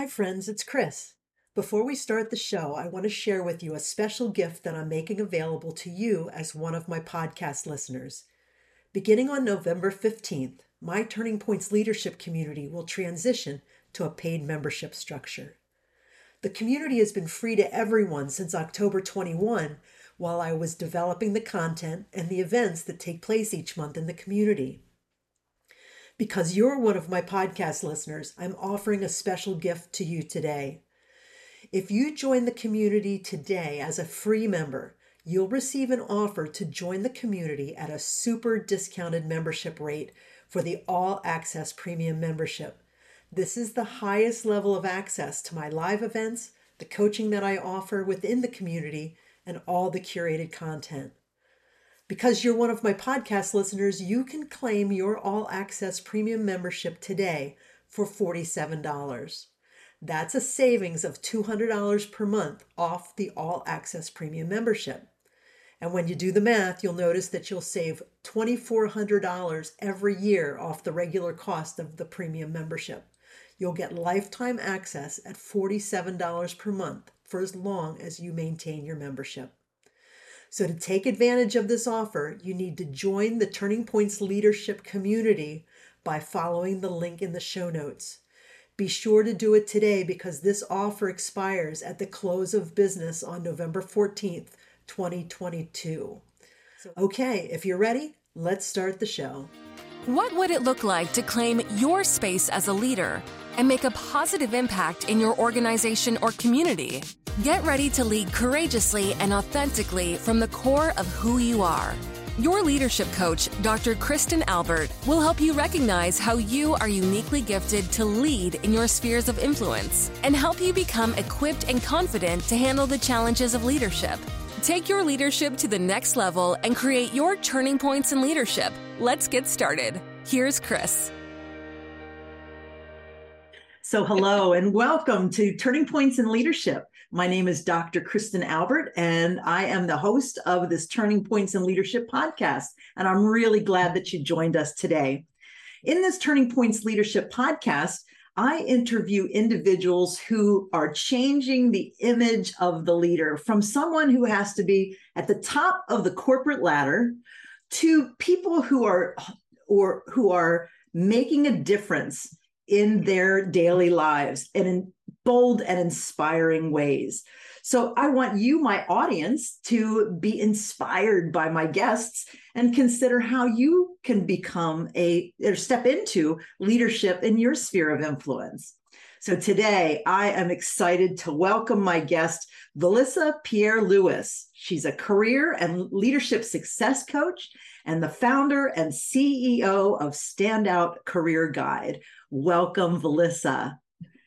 Hi, friends, it's Kris. Before we start the show, I want to share with you a special gift that I'm making available to you as one of my podcast listeners. Beginning on November 15th, my Turning Points leadership community will transition to a paid membership structure. The community has been free to everyone since October 21 while I was developing the content and the events that take place each month in the community. Because you're one of my podcast listeners, I'm offering a special gift to you today. If you join the community today as a free member, you'll receive an offer to join the community at a super discounted membership rate for the All Access Premium membership. This is the highest level of access to my live events, the coaching that I offer within the community, and all the curated content. Because you're one of my podcast listeners, you can claim your All Access Premium membership today for $47. That's a savings of $200 per month off the All Access Premium membership. And when you do the math, you'll notice that you'll save $2,400 every year off the regular cost of the premium membership. You'll get lifetime access at $47 per month for as long as you maintain your membership. So, to take advantage of this offer, you need to join the Turning Points leadership community by following the link in the show notes. Be sure to do it today because this offer expires at the close of business on November 14th, 2022. Okay, if you're ready, let's start the show. What would it look like to claim your space as a leader and make a positive impact in your organization or community? Get ready to lead courageously and authentically from the core of who you are. Your leadership coach, Dr. Kristen Albert, will help you recognize how you are uniquely gifted to lead in your spheres of influence and help you become equipped and confident to handle the challenges of leadership. Take your leadership to the next level and create your turning points in leadership. Let's get started. Here's Kris. So, hello and welcome to Turning Points in Leadership. My name is Dr. Kristen Albert, and I am the host of this Turning Points in Leadership podcast. And I'm really glad that you joined us today. In this Turning Points Leadership podcast, I interview individuals who are changing the image of the leader from someone who has to be at the top of the corporate ladder to people who are or who are making a difference in their daily lives and in bold and inspiring ways. So I want you, my audience, to be inspired by my guests and consider how you can become a or step into leadership in your sphere of influence. So today I am excited to welcome my guest, Valissa Pierrelouis. She's a career and leadership success coach and the founder and CEO of Standout Career Guide. Welcome, Valissa.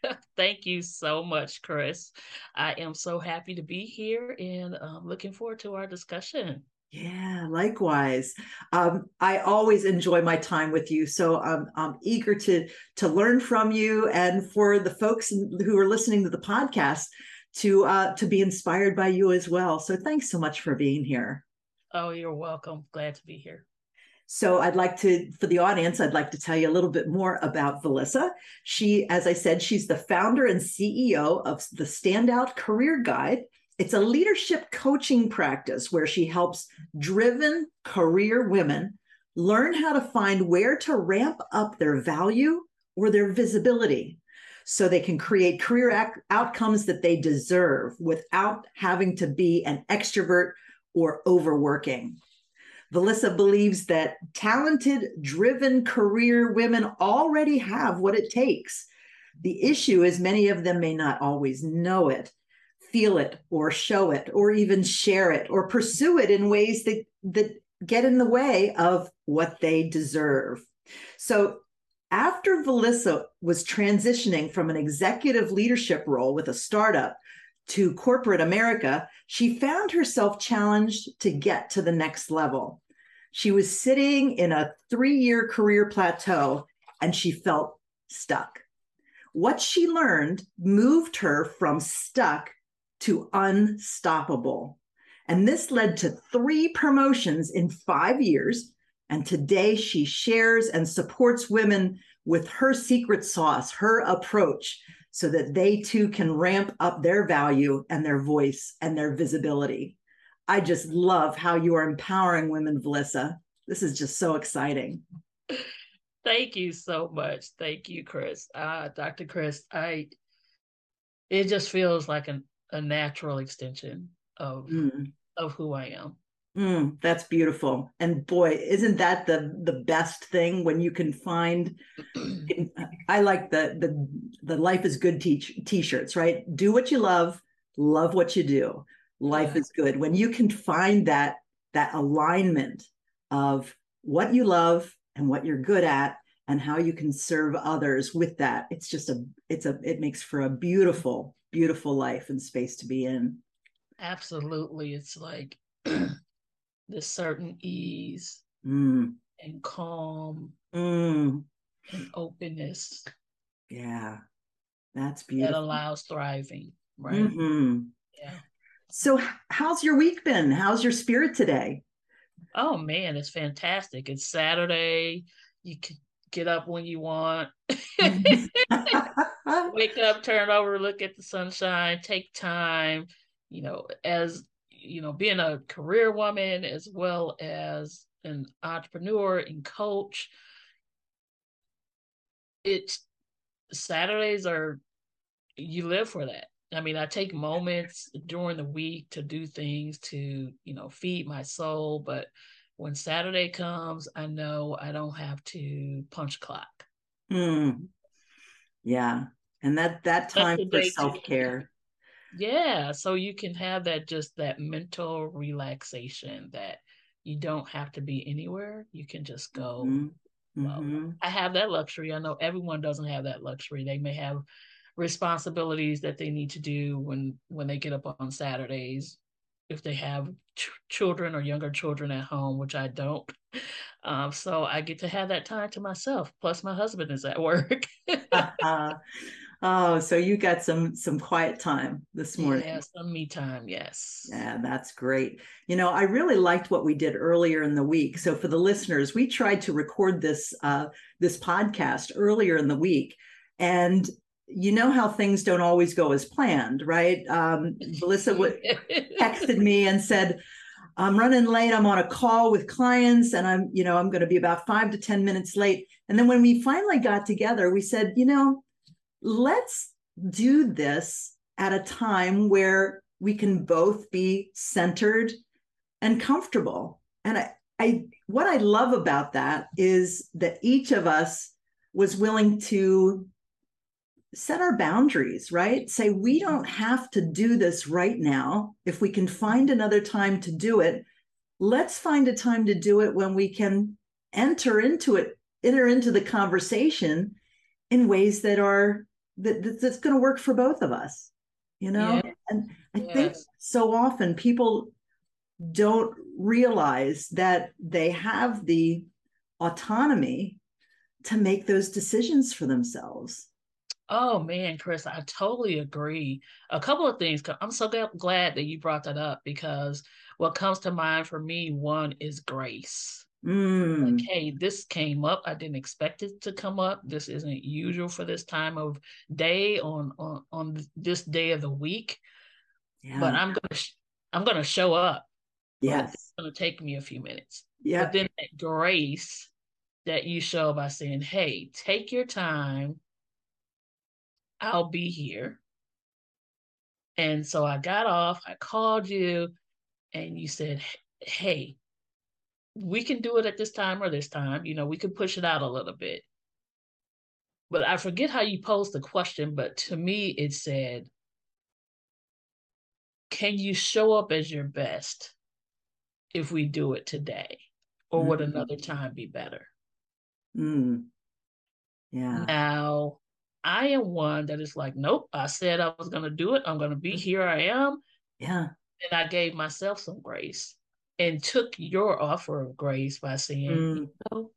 Thank you so much, Kris. I am so happy to be here and um, looking forward to our discussion. Yeah, likewise. Um, I always enjoy my time with you, so I'm, I'm eager to to learn from you, and for the folks who are listening to the podcast to uh, to be inspired by you as well. So thanks so much for being here. Oh, you're welcome. Glad to be here. So I'd like to, for the audience, I'd like to tell you a little bit more about Valissa. She, as I said, she's the founder and CEO of the Standout Career Guide. It's a leadership coaching practice where she helps driven career women learn how to find where to ramp up their value or their visibility so they can create career ac- outcomes that they deserve without having to be an extrovert or overworking. Valissa believes that talented, driven career women already have what it takes. The issue is many of them may not always know it, feel it, or show it, or even share it, or pursue it in ways that, that get in the way of what they deserve. So, after Valissa was transitioning from an executive leadership role with a startup to corporate America, she found herself challenged to get to the next level. She was sitting in a three year career plateau and she felt stuck. What she learned moved her from stuck to unstoppable. And this led to three promotions in five years. And today she shares and supports women with her secret sauce, her approach so that they too can ramp up their value and their voice and their visibility. I just love how you are empowering women, Valissa. This is just so exciting. Thank you so much. Thank you, Kris. Uh, Dr. Kris, I it just feels like an, a natural extension of mm. of who I am. Mm, that's beautiful. And boy, isn't that the the best thing when you can find I like the the the life is good teach t-shirts, right? Do what you love, love what you do. Life yeah. is good. When you can find that that alignment of what you love and what you're good at and how you can serve others with that. It's just a it's a it makes for a beautiful beautiful life and space to be in. Absolutely. It's like this certain ease mm. and calm mm. and openness. Yeah, that's beautiful. That allows thriving, right? Mm-hmm. Yeah. So, how's your week been? How's your spirit today? Oh man, it's fantastic. It's Saturday. You can get up when you want. Mm-hmm. Wake up, turn over, look at the sunshine, take time. You know, as you know, being a career woman as well as an entrepreneur and coach, it's Saturdays are you live for that. I mean, I take moments during the week to do things to, you know, feed my soul, but when Saturday comes, I know I don't have to punch clock. Hmm. Yeah. And that that time for self-care yeah so you can have that just that mental relaxation that you don't have to be anywhere you can just go mm-hmm. Well, mm-hmm. i have that luxury i know everyone doesn't have that luxury they may have responsibilities that they need to do when when they get up on saturdays if they have ch- children or younger children at home which i don't um, so i get to have that time to myself plus my husband is at work uh-huh. Oh, so you got some some quiet time this morning. Yeah, some me time, yes. Yeah, that's great. You know, I really liked what we did earlier in the week. So for the listeners, we tried to record this uh, this podcast earlier in the week, and you know how things don't always go as planned, right? Um, Valissa w- texted me and said, "I'm running late. I'm on a call with clients, and I'm, you know, I'm going to be about five to ten minutes late." And then when we finally got together, we said, "You know." let's do this at a time where we can both be centered and comfortable. And I, I what I love about that is that each of us was willing to set our boundaries, right? Say, we mm-hmm. don't have to do this right now. If we can find another time to do it, let's find a time to do it when we can enter into it, enter into the conversation in ways that are that that's going to work for both of us you know yeah. and i yes. think so often people don't realize that they have the autonomy to make those decisions for themselves oh man kris i totally agree a couple of things i'm so glad that you brought that up because what comes to mind for me one is grace Mm. Like, hey, this came up. I didn't expect it to come up. This isn't usual for this time of day on on on this day of the week. Yeah. But I'm gonna sh- I'm gonna show up. Yes, it's gonna take me a few minutes. Yeah. But then that grace that you show by saying, "Hey, take your time. I'll be here." And so I got off. I called you, and you said, "Hey, we can do it at this time or this time. You know, we could push it out a little bit. But I forget how you posed the question, but to me, it said, Can you show up as your best if we do it today? Or mm-hmm. would another time be better? Mm. Yeah. Now, I am one that is like, Nope, I said I was going to do it. I'm going to be mm. here. I am. Yeah. And I gave myself some grace and took your offer of grace by saying, mm. you know,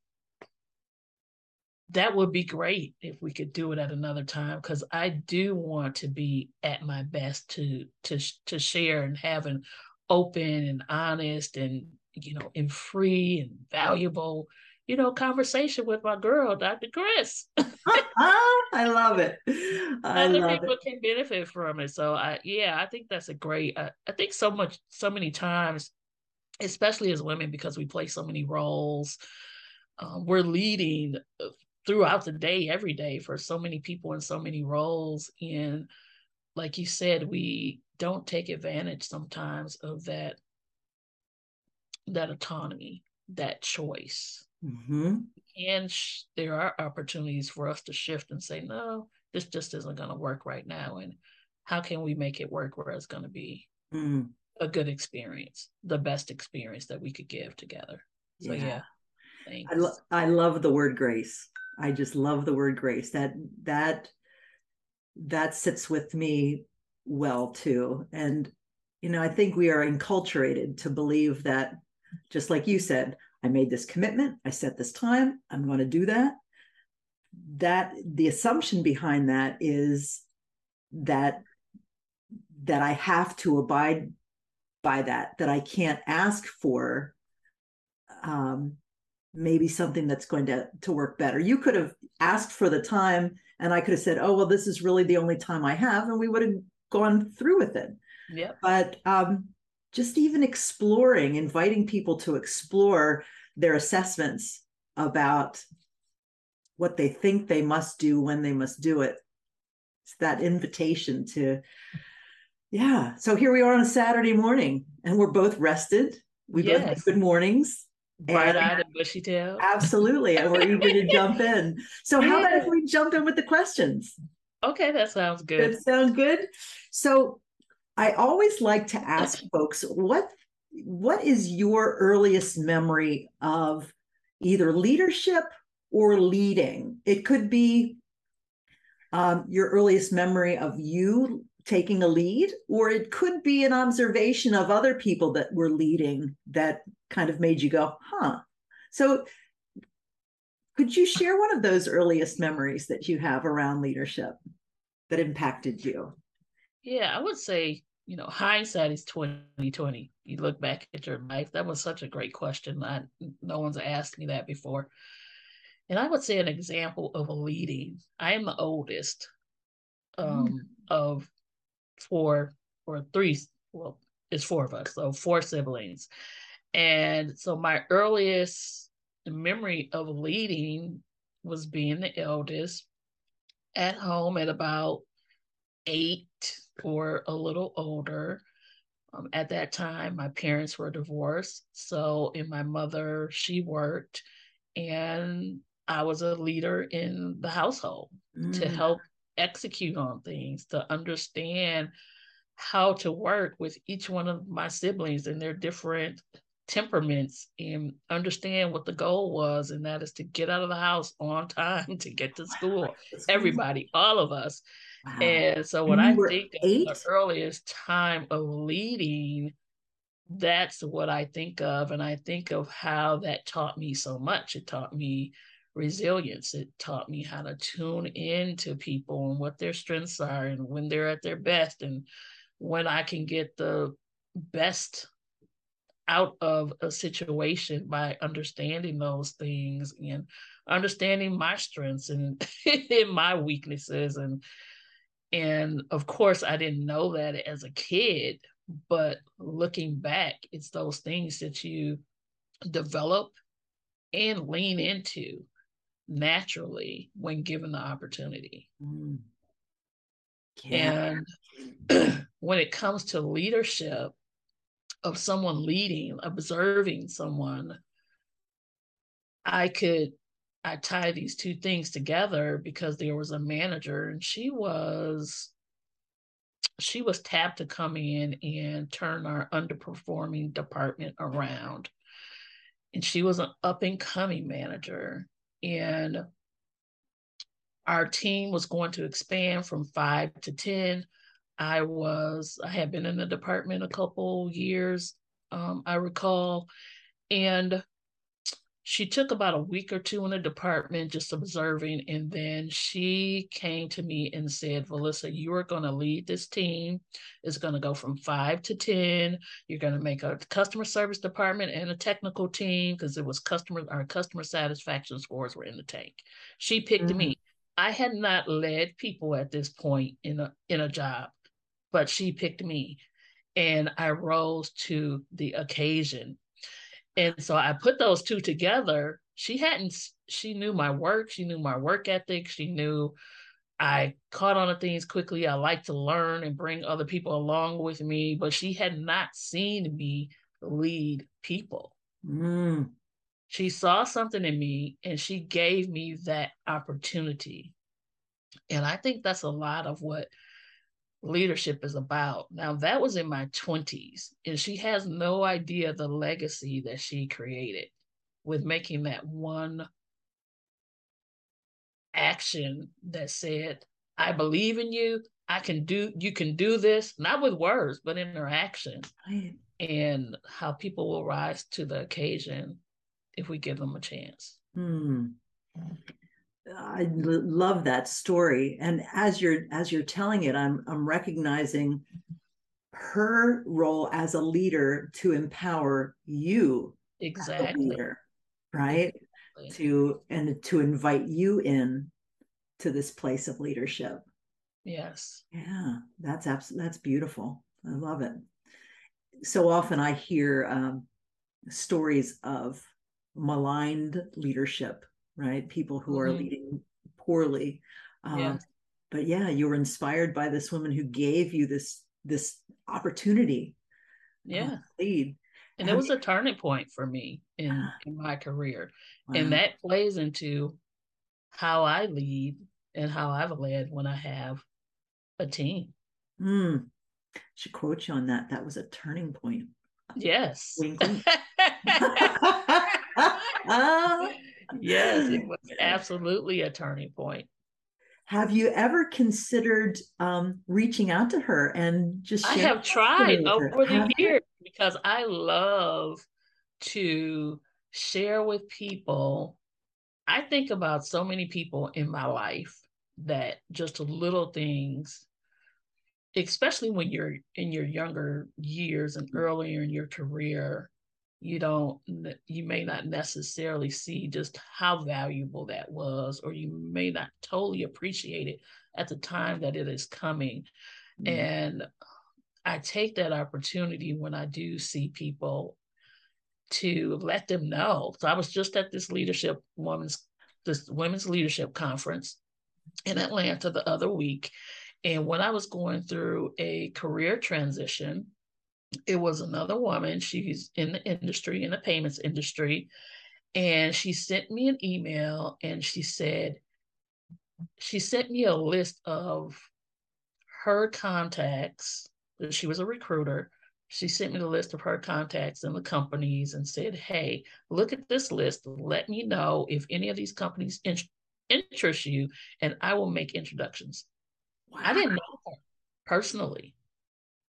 that would be great if we could do it at another time because I do want to be at my best to to to share and have an open and honest and you know and free and valuable you know conversation with my girl Dr. Kris. I love it. I Other love people it. can benefit from it. So I yeah, I think that's a great I, I think so much so many times, especially as women, because we play so many roles, um, we're leading uh, throughout the day, every day for so many people in so many roles. And like you said, we don't take advantage sometimes of that that autonomy, that choice. Mm-hmm. And sh- there are opportunities for us to shift and say, no, this just isn't going to work right now. And how can we make it work where it's going to be mm. a good experience, the best experience that we could give together? So, yeah. yeah I, lo- I love the word grace. I just love the word grace. That, that, that sits with me well too. And, you know, I think we are enculturated to believe that just like you said, I made this commitment, I set this time, I'm going to do that. That the assumption behind that is that that I have to abide by that, that I can't ask for um, maybe something that's going to to work better. You could have asked for the time, and I could have said, "Oh, well, this is really the only time I have," and we would have gone through with it. Yeah. But um, just even exploring, inviting people to explore their assessments about what they think they must do when they must do it. It's that invitation to, yeah. So here we are on a Saturday morning, and we're both rested. We yes. both had good mornings. Bright eyed and bushy tail Absolutely. And we're eager to jump in. So, how about if we jump in with the questions? Okay, that sounds good. That sounds good. So, I always like to ask folks what what is your earliest memory of either leadership or leading? It could be um, your earliest memory of you taking a lead, or it could be an observation of other people that were leading that kind of made you go, huh. So, could you share one of those earliest memories that you have around leadership that impacted you? Yeah, I would say you know, hindsight is twenty twenty. You look back at your life. That was such a great question. I, no one's asked me that before. And I would say an example of a leading. I am the oldest um, mm. of four or three. Well, it's four of us, so four siblings. And so my earliest memory of leading was being the eldest at home at about eight or a little older. Um, at that time, my parents were divorced. So, and my mother, she worked, and I was a leader in the household mm. to help execute on things, to understand how to work with each one of my siblings and their different temperaments and understand what the goal was and that is to get out of the house on time to get to school everybody all of us Wow. And so when I think of the earliest time of leading, that's what I think of. And I think of how that taught me so much. It taught me resilience. It taught me how to tune in to people and what their strengths are and when they're at their best and when I can get the best out of a situation by understanding those things and understanding my strengths and, and my weaknesses and and of course, I didn't know that as a kid, but looking back, it's those things that you develop and lean into naturally when given the opportunity. Mm. Yeah. And when it comes to leadership of someone leading, observing someone, I could I tie these two things together because there was a manager and she was she was tapped to come in and turn our underperforming department around. And she was an up and coming manager. And our team was going to expand from five to 10. I was, I had been in the department a couple years, um, I recall. And she took about a week or two in the department just observing and then she came to me and said Valissa you are going to lead this team it's going to go from five to ten you're going to make a customer service department and a technical team because it was customer our customer satisfaction scores were in the tank she picked mm-hmm. me I had not led people at this point in a in a job, but she picked me and I rose to the occasion. And so I put those two together. She hadn't she knew my work, she knew my work ethic, she knew I caught on to things quickly. I like to learn and bring other people along with me, but she had not seen me lead people. Mm. She saw something in me and she gave me that opportunity. And I think that's a lot of what leadership is about. Now, that was in my 20s, and she has no idea the legacy that she created with making that one action that said, I believe in you. I can do, you can do this, not with words, but in her action. Right. And how people will rise to the occasion if we give them a chance. Hmm. I love that story, and as you're as you're telling it, I'm I'm recognizing her role as a leader to empower you, exactly, leader, right? Exactly. To and to invite you in to this place of leadership. Yes. Yeah, that's absolutely that's beautiful. I love it. So often I hear um, stories of maligned leadership, right? People who mm-hmm. are leading poorly. Um, yeah. But yeah, you were inspired by this woman who gave you this this opportunity. Yeah, lead. And it was a turning point for me in, in my career. Wow. And that plays into how I lead and how I've led when I have a team. Mm. Should quote you on that. That was a turning point. Yes. yes, it was absolutely a turning point. Have you ever considered um, reaching out to her and just? I have tried over the years because I love to share with people. I think about so many people in my life that just little things, especially when you're in your younger years and earlier in your career, you don't you may not necessarily see just how valuable that was or you may not totally appreciate it at the time that it is coming. Mm-hmm. and i take that opportunity when i do see people to let them know. So i was just at this leadership women's this women's leadership conference in atlanta the other week. And when i was going through a career transition it was another woman. She's in the industry, in the payments industry. And she sent me an email and she said, she sent me a list of her contacts. She was a recruiter. She sent me the list of her contacts and the companies and said, Hey, look at this list. Let me know if any of these companies in- interest you, and I will make introductions. Wow. I didn't know her personally.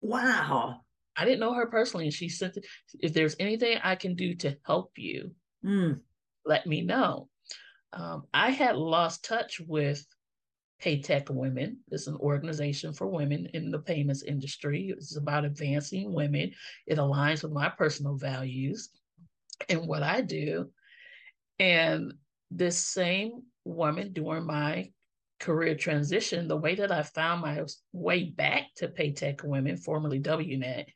Wow. I didn't know her personally, and she said, "If there's anything I can do to help you, mm. let me know." Um, I had lost touch with Paytech Women. It's an organization for women in the payments industry. It's about advancing women. It aligns with my personal values and what I do. And this same woman during my career transition, the way that I found my way back to Paytech Women, formerly WNET,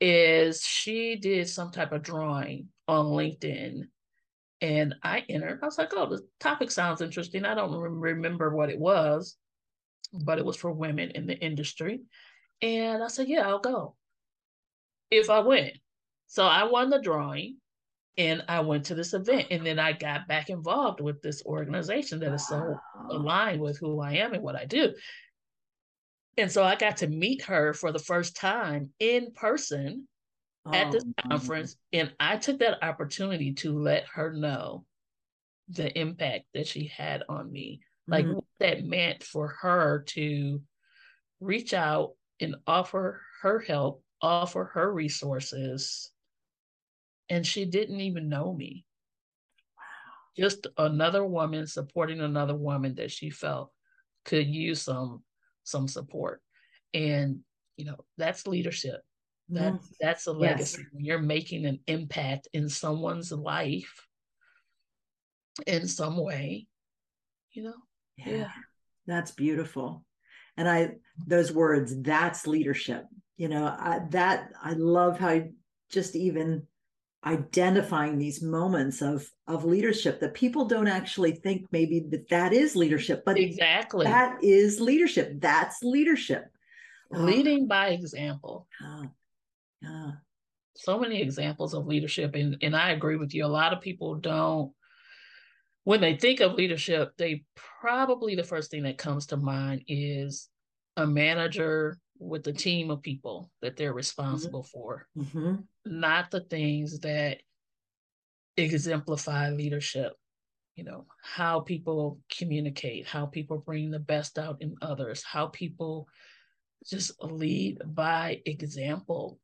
is she did some type of drawing on LinkedIn and I entered. I was like, oh, the topic sounds interesting. I don't remember what it was, but it was for women in the industry. And I said, yeah, I'll go if I win. So I won the drawing and I went to this event. And then I got back involved with this organization that is so aligned with who I am and what I do. And so I got to meet her for the first time in person oh, at this conference. And I took that opportunity to let her know the impact that she had on me. Like mm-hmm. what that meant for her to reach out and offer her help, offer her resources. And she didn't even know me. Wow. Just another woman supporting another woman that she felt could use some some support. And, you know, that's leadership. That mm. that's a legacy. Yes. You're making an impact in someone's life in some way, you know, Yeah. yeah. That's beautiful. And I, those words, that's leadership. You know, I, that I love how just even identifying these moments of of leadership that people don't actually think maybe that that is leadership but exactly. that is leadership. That's leadership. Leading uh, by example. Uh, so many examples of leadership and and i agree with you. A lot of people don't when they think of leadership they probably the first thing that comes to mind is a manager with the team of people that they're responsible mm-hmm. for, mm-hmm. not the things that exemplify leadership. You know, how people communicate, how people bring the best out in others, how people just lead by example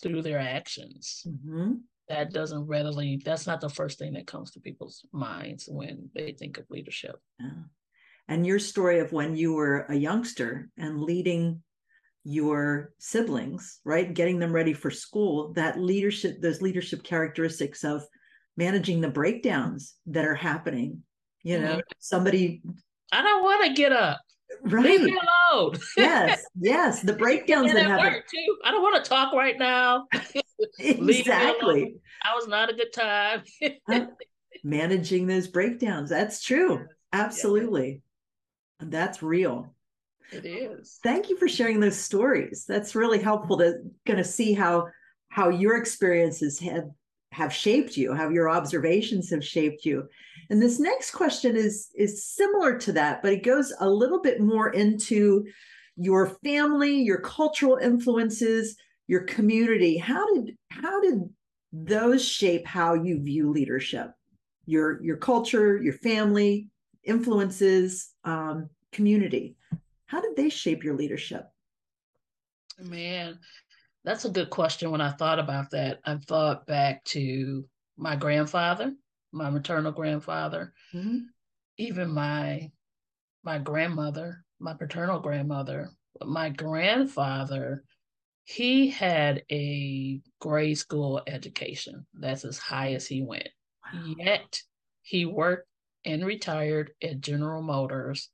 through their actions. Mm-hmm. That doesn't readily, that's not the first thing that comes to people's minds when they think of leadership. Yeah. And your story of when you were a youngster and leading your siblings, right? Getting them ready for school, that leadership, those leadership characteristics of managing the breakdowns that are happening. You know, mm-hmm. somebody I don't want to get up. Right. Leave me alone. yes, yes. The breakdowns that happen. Too. I don't want to talk right now. exactly. I was not a good time. Managing those breakdowns. That's true. Absolutely. Yeah. That's real. It is. Thank you for sharing those stories. That's really helpful to kind of see how how your experiences have have shaped you, how your observations have shaped you. And this next question is is similar to that, but it goes a little bit more into your family, your cultural influences, your community. How did how did those shape how you view leadership? Your your culture, your family, influences, um, community. How did they shape your leadership? Man, that's a good question. When I thought about that, I thought back to my grandfather, my maternal grandfather, mm-hmm. even my my grandmother, my paternal grandmother, my grandfather. He had a grade school education. That's as high as he went. Wow. Yet he worked and retired at General Motors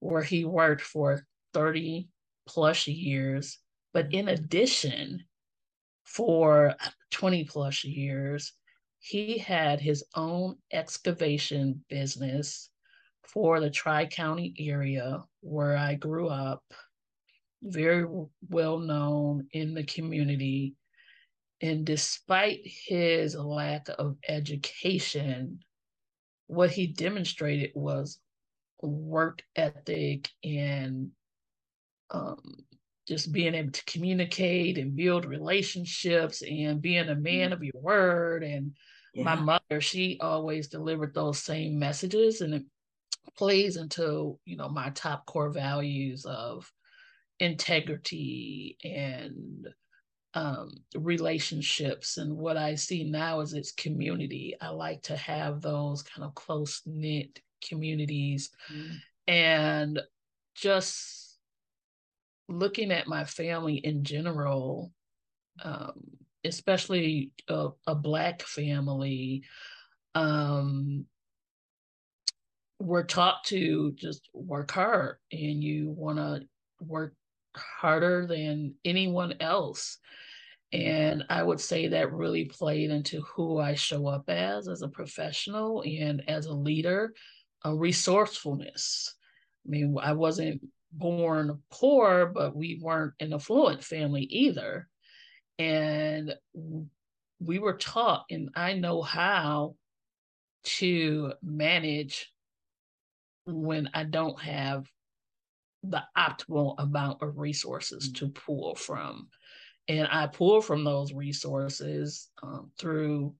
where he worked for 30 plus years. But in mm-hmm. addition, for 20 plus years, he had his own excavation business for the Tri County area where I grew up, very well known in the community. And despite his lack of education, what he demonstrated was work ethic and um, just being able to communicate and build relationships and being a man of your word. And yeah. my mother, she always delivered those same messages, and it plays into you know my top core values of integrity and um, relationships. And what I see now is it's community. I like to have those kind of close knit communities mm-hmm. and just looking at my family in general um, especially a, a, black family um, we're taught to just work hard and you want to work harder than anyone else and I would say that really played into who I show up as, as a professional and as a leader a resourcefulness. I mean, I wasn't born poor, but we weren't an affluent family either. And we were taught, and I know how to manage when I don't have the optimal amount of resources to pull from. And I pull from those resources um, through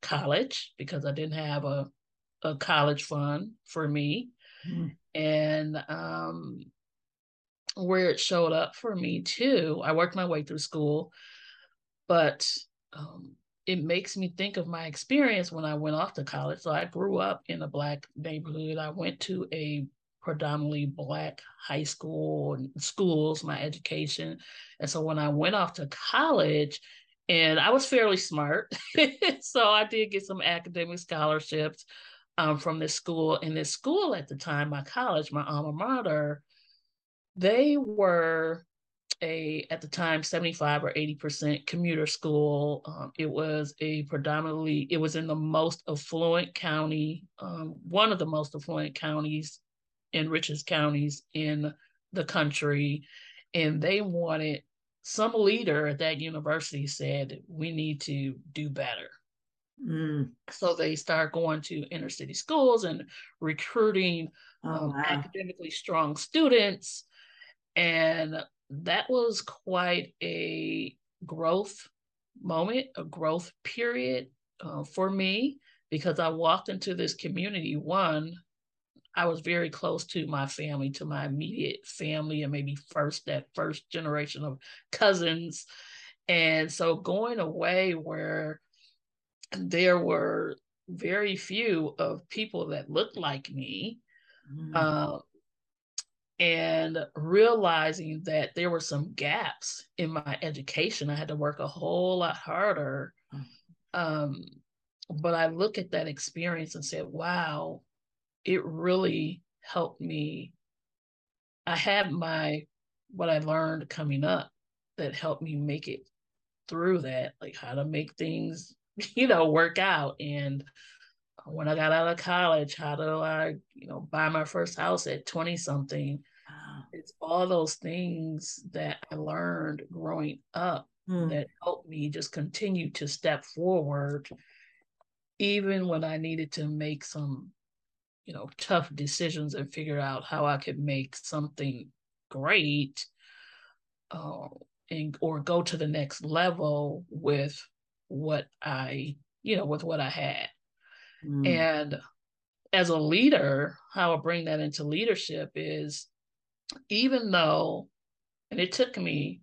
college because I didn't have a a college fund for me. Mm-hmm. And um, where it showed up for me too, I worked my way through school, but um, it makes me think of my experience when I went off to college. So I grew up in a Black neighborhood. I went to a predominantly Black high school and schools, my education. And so when I went off to college, and I was fairly smart. so I did get some academic scholarships um, from this school. And this school at the time, my college, my alma mater, they were a at the time 75 or 80 percent commuter school um, it was a predominantly it was in the most affluent county um, one of the most affluent counties and richest counties in the country and they wanted some leader at that university said we need to do better mm. so they start going to inner city schools and recruiting oh, um, wow. academically strong students and that was quite a growth moment, a growth period uh, for me because I walked into this community. One, I was very close to my family, to my immediate family, and maybe first that first generation of cousins. And so going away where there were very few of people that looked like me, mm. uh, and realizing that there were some gaps in my education. I had to work a whole lot harder. Mm. Um, but I look at that experience and said, wow, it really helped me. I had my, what I learned coming up that helped me make it through that, like how to make things, you know, work out. And when I got out of college, how do I, you know, buy my first house at 20 something? It's all those things that I learned growing up mm. that helped me just continue to step forward, even when I needed to make some, you know, tough decisions and figure out how I could make something great, uh, and or go to the next level with what I, you know, with what I had. Mm. And as a leader, how I bring that into leadership is even though, and it took me,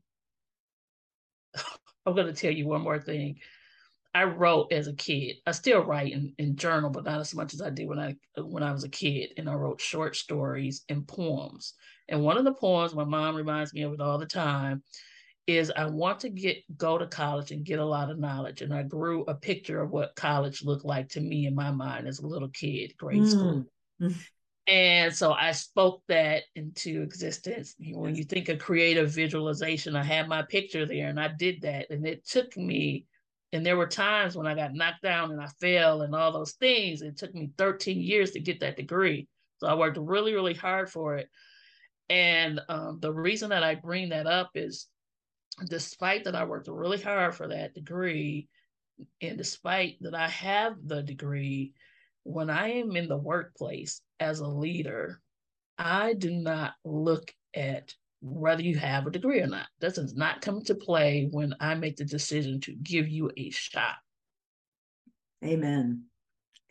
I'm going to tell you one more thing. I wrote as a kid. I still write in, in journal, but not as much as I did when I when I was a kid. And I wrote short stories and poems. And one of the poems my mom reminds me of it all the time is I want to get go to college and get a lot of knowledge. And I grew a picture of what college looked like to me in my mind as a little kid, grade mm. school. And so I spoke that into existence. When you think of creative visualization, I had my picture there and I did that. And it took me, and there were times when I got knocked down and I fell and all those things. It took me 13 years to get that degree. So I worked really, really hard for it. And um, the reason that I bring that up is despite that I worked really hard for that degree, and despite that I have the degree, when I am in the workplace as a leader, I do not look at whether you have a degree or not. That does not come to play when I make the decision to give you a shot. Amen.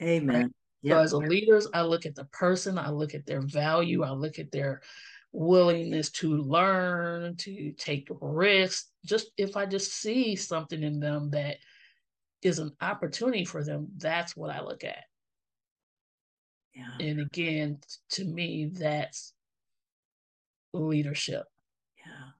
Amen. Right? Yep. So as a leaders, I look at the person, I look at their value, I look at their willingness to learn, to take risks. Just if I just see something in them that is an opportunity for them, that's what I look at. Yeah. And again, to me, that's leadership. Yeah.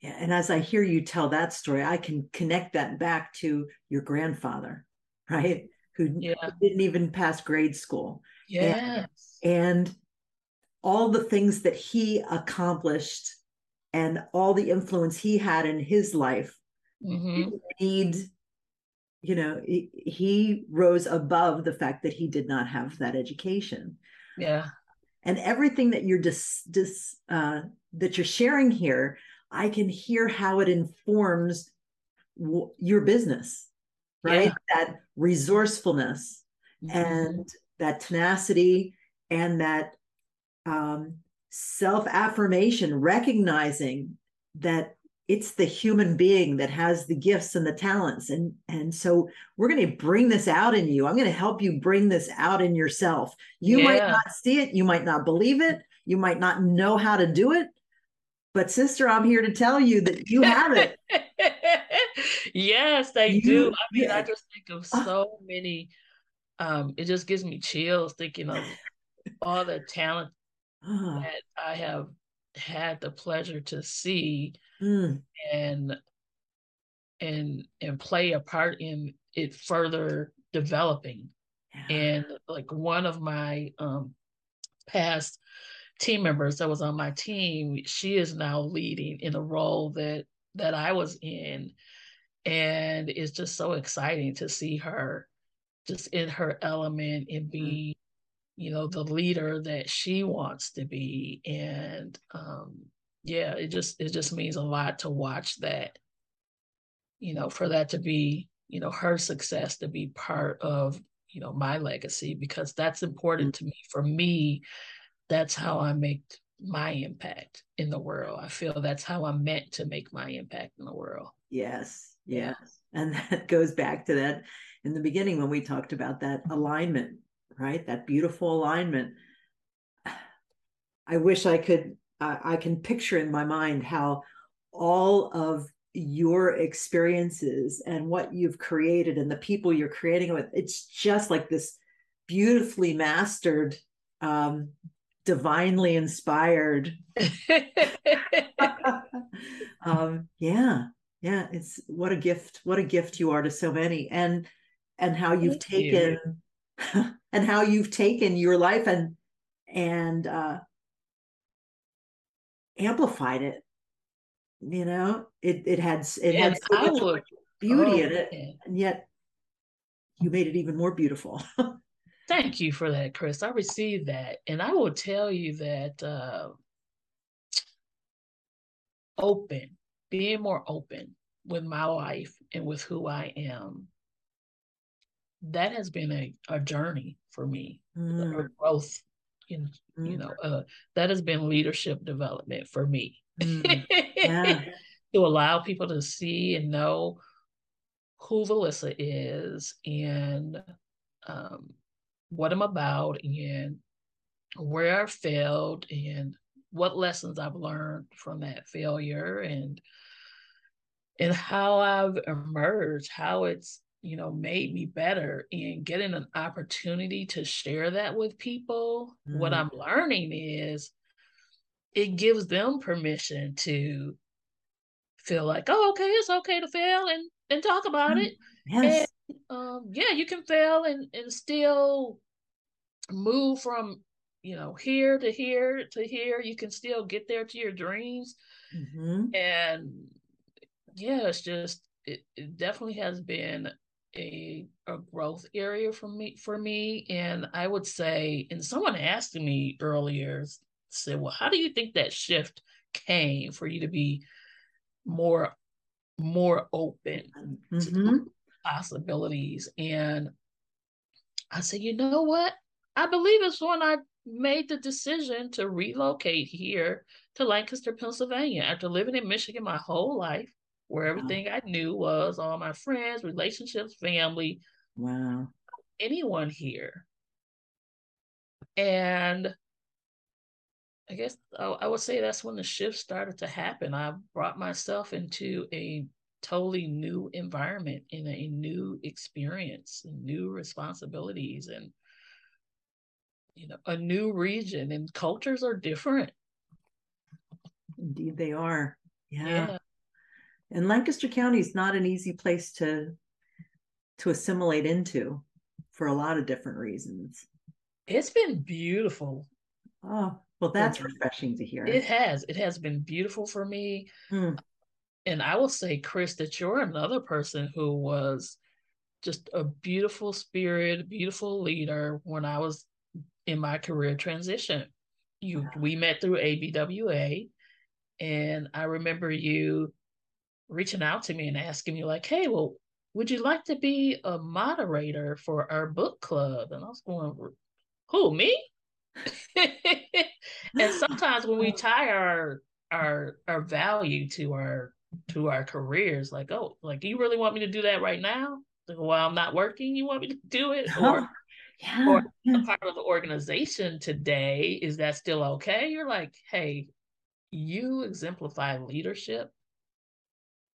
Yeah. And as I hear you tell that story, I can connect that back to your grandfather, right? Who, yeah. didn't even pass grade school. Yes. And, and all the things that he accomplished and all the influence he had in his life mm-hmm. need you know he, he rose above the fact that he did not have that education yeah and everything that you're dis, dis uh, that you're sharing here i can hear how it informs w- your business right yeah. that resourcefulness mm-hmm. and that tenacity and that um, self affirmation recognizing that it's the human being that has the gifts and the talents. And and so we're going to bring this out in you. I'm going to help you bring this out in yourself. You yeah. might not see it. You might not believe it. You might not know how to do it. But sister i'm here to tell you that you have it. Yes they you, do. I mean yeah. i just think of ah. so many um it just gives me chills thinking of all the talent uh, that i have had the pleasure to see mm. and and and play a part in it further developing. Yeah. And like one of my um, past team members that was on my team, she is now leading in a role that that I was in. And it's just so exciting to see her just in her element and mm. You know, the leader that she wants to be. And um, yeah, it just it just means a lot to watch that, you know, for that to be, you know, her success to be part of, you know, my legacy because that's important mm-hmm. to me. For me, that's how I make my impact in the world. I feel that's how I'm meant to make my impact in the world. Yes, yes. And that goes back to that in the beginning when we talked about that alignment, right? That beautiful alignment. I wish I could, uh, I can picture in my mind how all of your experiences and what you've created and the people you're creating with, it's just like this beautifully mastered um, divinely inspired. um, yeah, yeah, it's what a gift, what a gift you are to so many, and and how you've Thank taken you. and how you've taken your life and and uh, amplified it. You know, it it had it had so much beauty oh, in it, man. and yet you made it even more beautiful. Thank you for that, Kris. I received that. And I will tell you that uh, open, being more open with my life and with who I am, that has been a, a journey for me, mm. a growth. In, mm. You know, uh, that has been leadership development for me. Mm. Yeah. to allow people to see and know who Valissa is and um, what I'm about and where I failed and what lessons I've learned from that failure and and how I've emerged, how it's you know made me better and getting an opportunity to share that with people. Mm-hmm. What I'm learning is it gives them permission to feel like, oh, okay, it's okay to fail and and talk about mm-hmm. it. Yes. And um, yeah, you can fail and, and still move from, you know, here to here to here. You can still get there to your dreams. Mm-hmm. And yeah, it's just, it, it definitely has been a a growth area for me for me and i would say and someone asked me earlier said well how do you think that shift came for you to be more more open mm-hmm. to possibilities. And I said, you know what? I believe it's when I made the decision to relocate here to Lancaster, Pennsylvania, after living in Michigan my whole life, where everything wow. I knew was all my friends, relationships, family. Wow. Anyone here. And I guess oh, I, would say that's when the shift started to happen. I brought myself into a totally new environment in a new experience new responsibilities and you know a new region and cultures are different indeed they are yeah, yeah. And lancaster county is not an easy place to to assimilate into for a lot of different reasons. It's been beautiful. Oh well that's refreshing to hear. It has. It has been beautiful for me. Mm and I will say, Kris, that you're another person who was just a beautiful spirit, beautiful leader when I was in my career transition. You we met through ABWA and I remember you reaching out to me and asking me like, "Hey, well, would you like to be a moderator for our book club?" And I was going, "Who, me?" and sometimes when we oh. tie our our our value to our to our careers like oh like you really want me to do that right now like, while i'm not working you want me to do it or oh, yeah. or a part of the organization today is that still okay you're like hey you exemplify leadership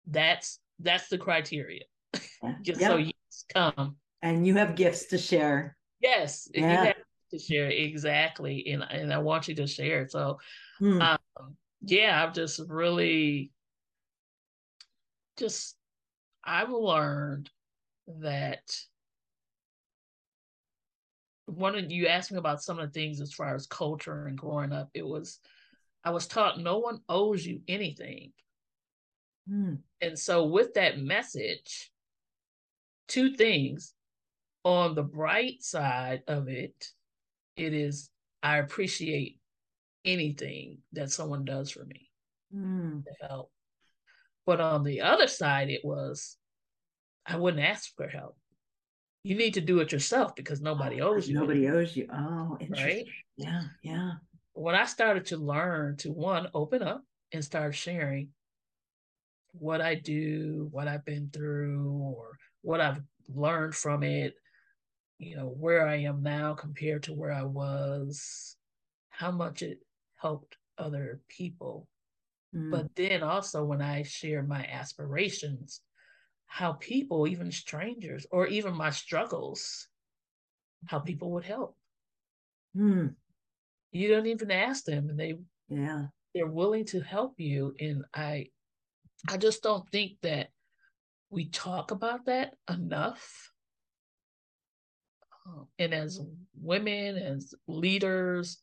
that's that's the criteria just yep. so you come and you have gifts to share yes yeah. you have to share exactly and, and i want you to share so hmm. um, yeah i've just really just I've learned that one of you asked me about some of the things as far as culture and growing up. It was I was taught no one owes you anything. Mm. And so with that message, two things. On the bright side of it, it is I appreciate anything that someone does for me mm. to help. But on the other side, it was I wouldn't ask for help. You need to do it yourself because nobody oh, owes you. Nobody anything. owes you. Oh. Right? Yeah, yeah. When I started to learn to one, open up and start sharing what I do, what I've been through, or what I've learned from it, you know, where I am now compared to where I was, how much it helped other people. Mm. But then also when I share my aspirations, how people, even strangers, or even my struggles, how people would help. Mm. You don't even ask them, and they yeah they're willing to help you. And I I just don't think that we talk about that enough. Um, and as women, as leaders,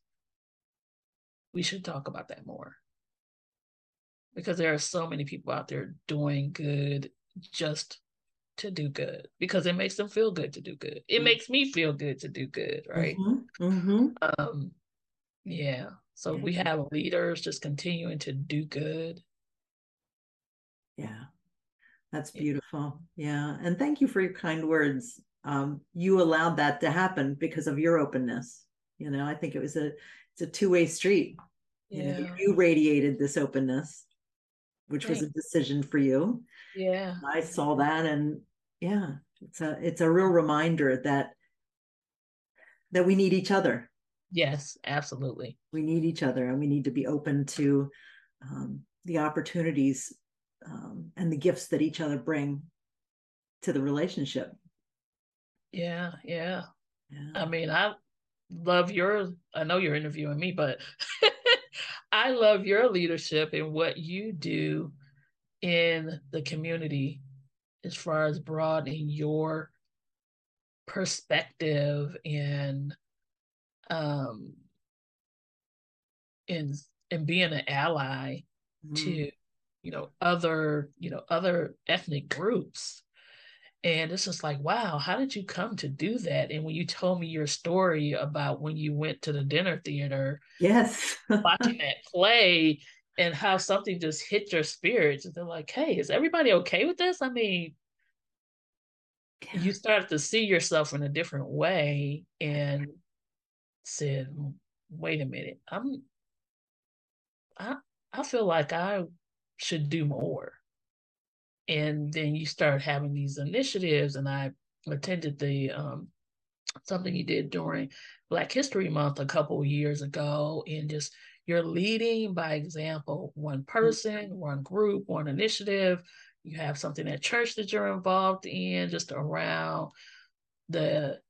we should talk about that more because there are so many people out there doing good just to do good because it makes them feel good to do good. It mm-hmm. makes me feel good to do good, right? Mm-hmm. Mm-hmm. Um, yeah. So we have leaders just continuing to do good. Yeah, that's beautiful. Yeah, and thank you for your kind words. Um, you allowed that to happen because of your openness. You know, I think it was a it's a two way street. Yeah. You, know, you radiated this openness, which Thanks. was a decision for you. Yeah, I saw that, and yeah, it's a it's a real reminder that that we need each other. Yes, absolutely. We need each other, and we need to be open to um, the opportunities um, and the gifts that each other bring to the relationship. Yeah, yeah, yeah. I mean, I love your. I know you're interviewing me, but I love your leadership and what you do in the community as far as broadening your perspective and um in and being an ally mm. to you know other you know other ethnic groups. And it's just like wow how did you come to do that? And when you told me your story about when you went to the dinner theater yes. watching that play and how something just hit your spirits and they're like hey is everybody okay with this? I mean yeah. you started to see yourself in a different way and said wait a minute. I'm i i feel like i should do more and then you start having these initiatives and i attended the um something you did during black history month a couple years ago and just you're leading by example, one person, one group, one initiative. You have something at church that you're involved in, just around the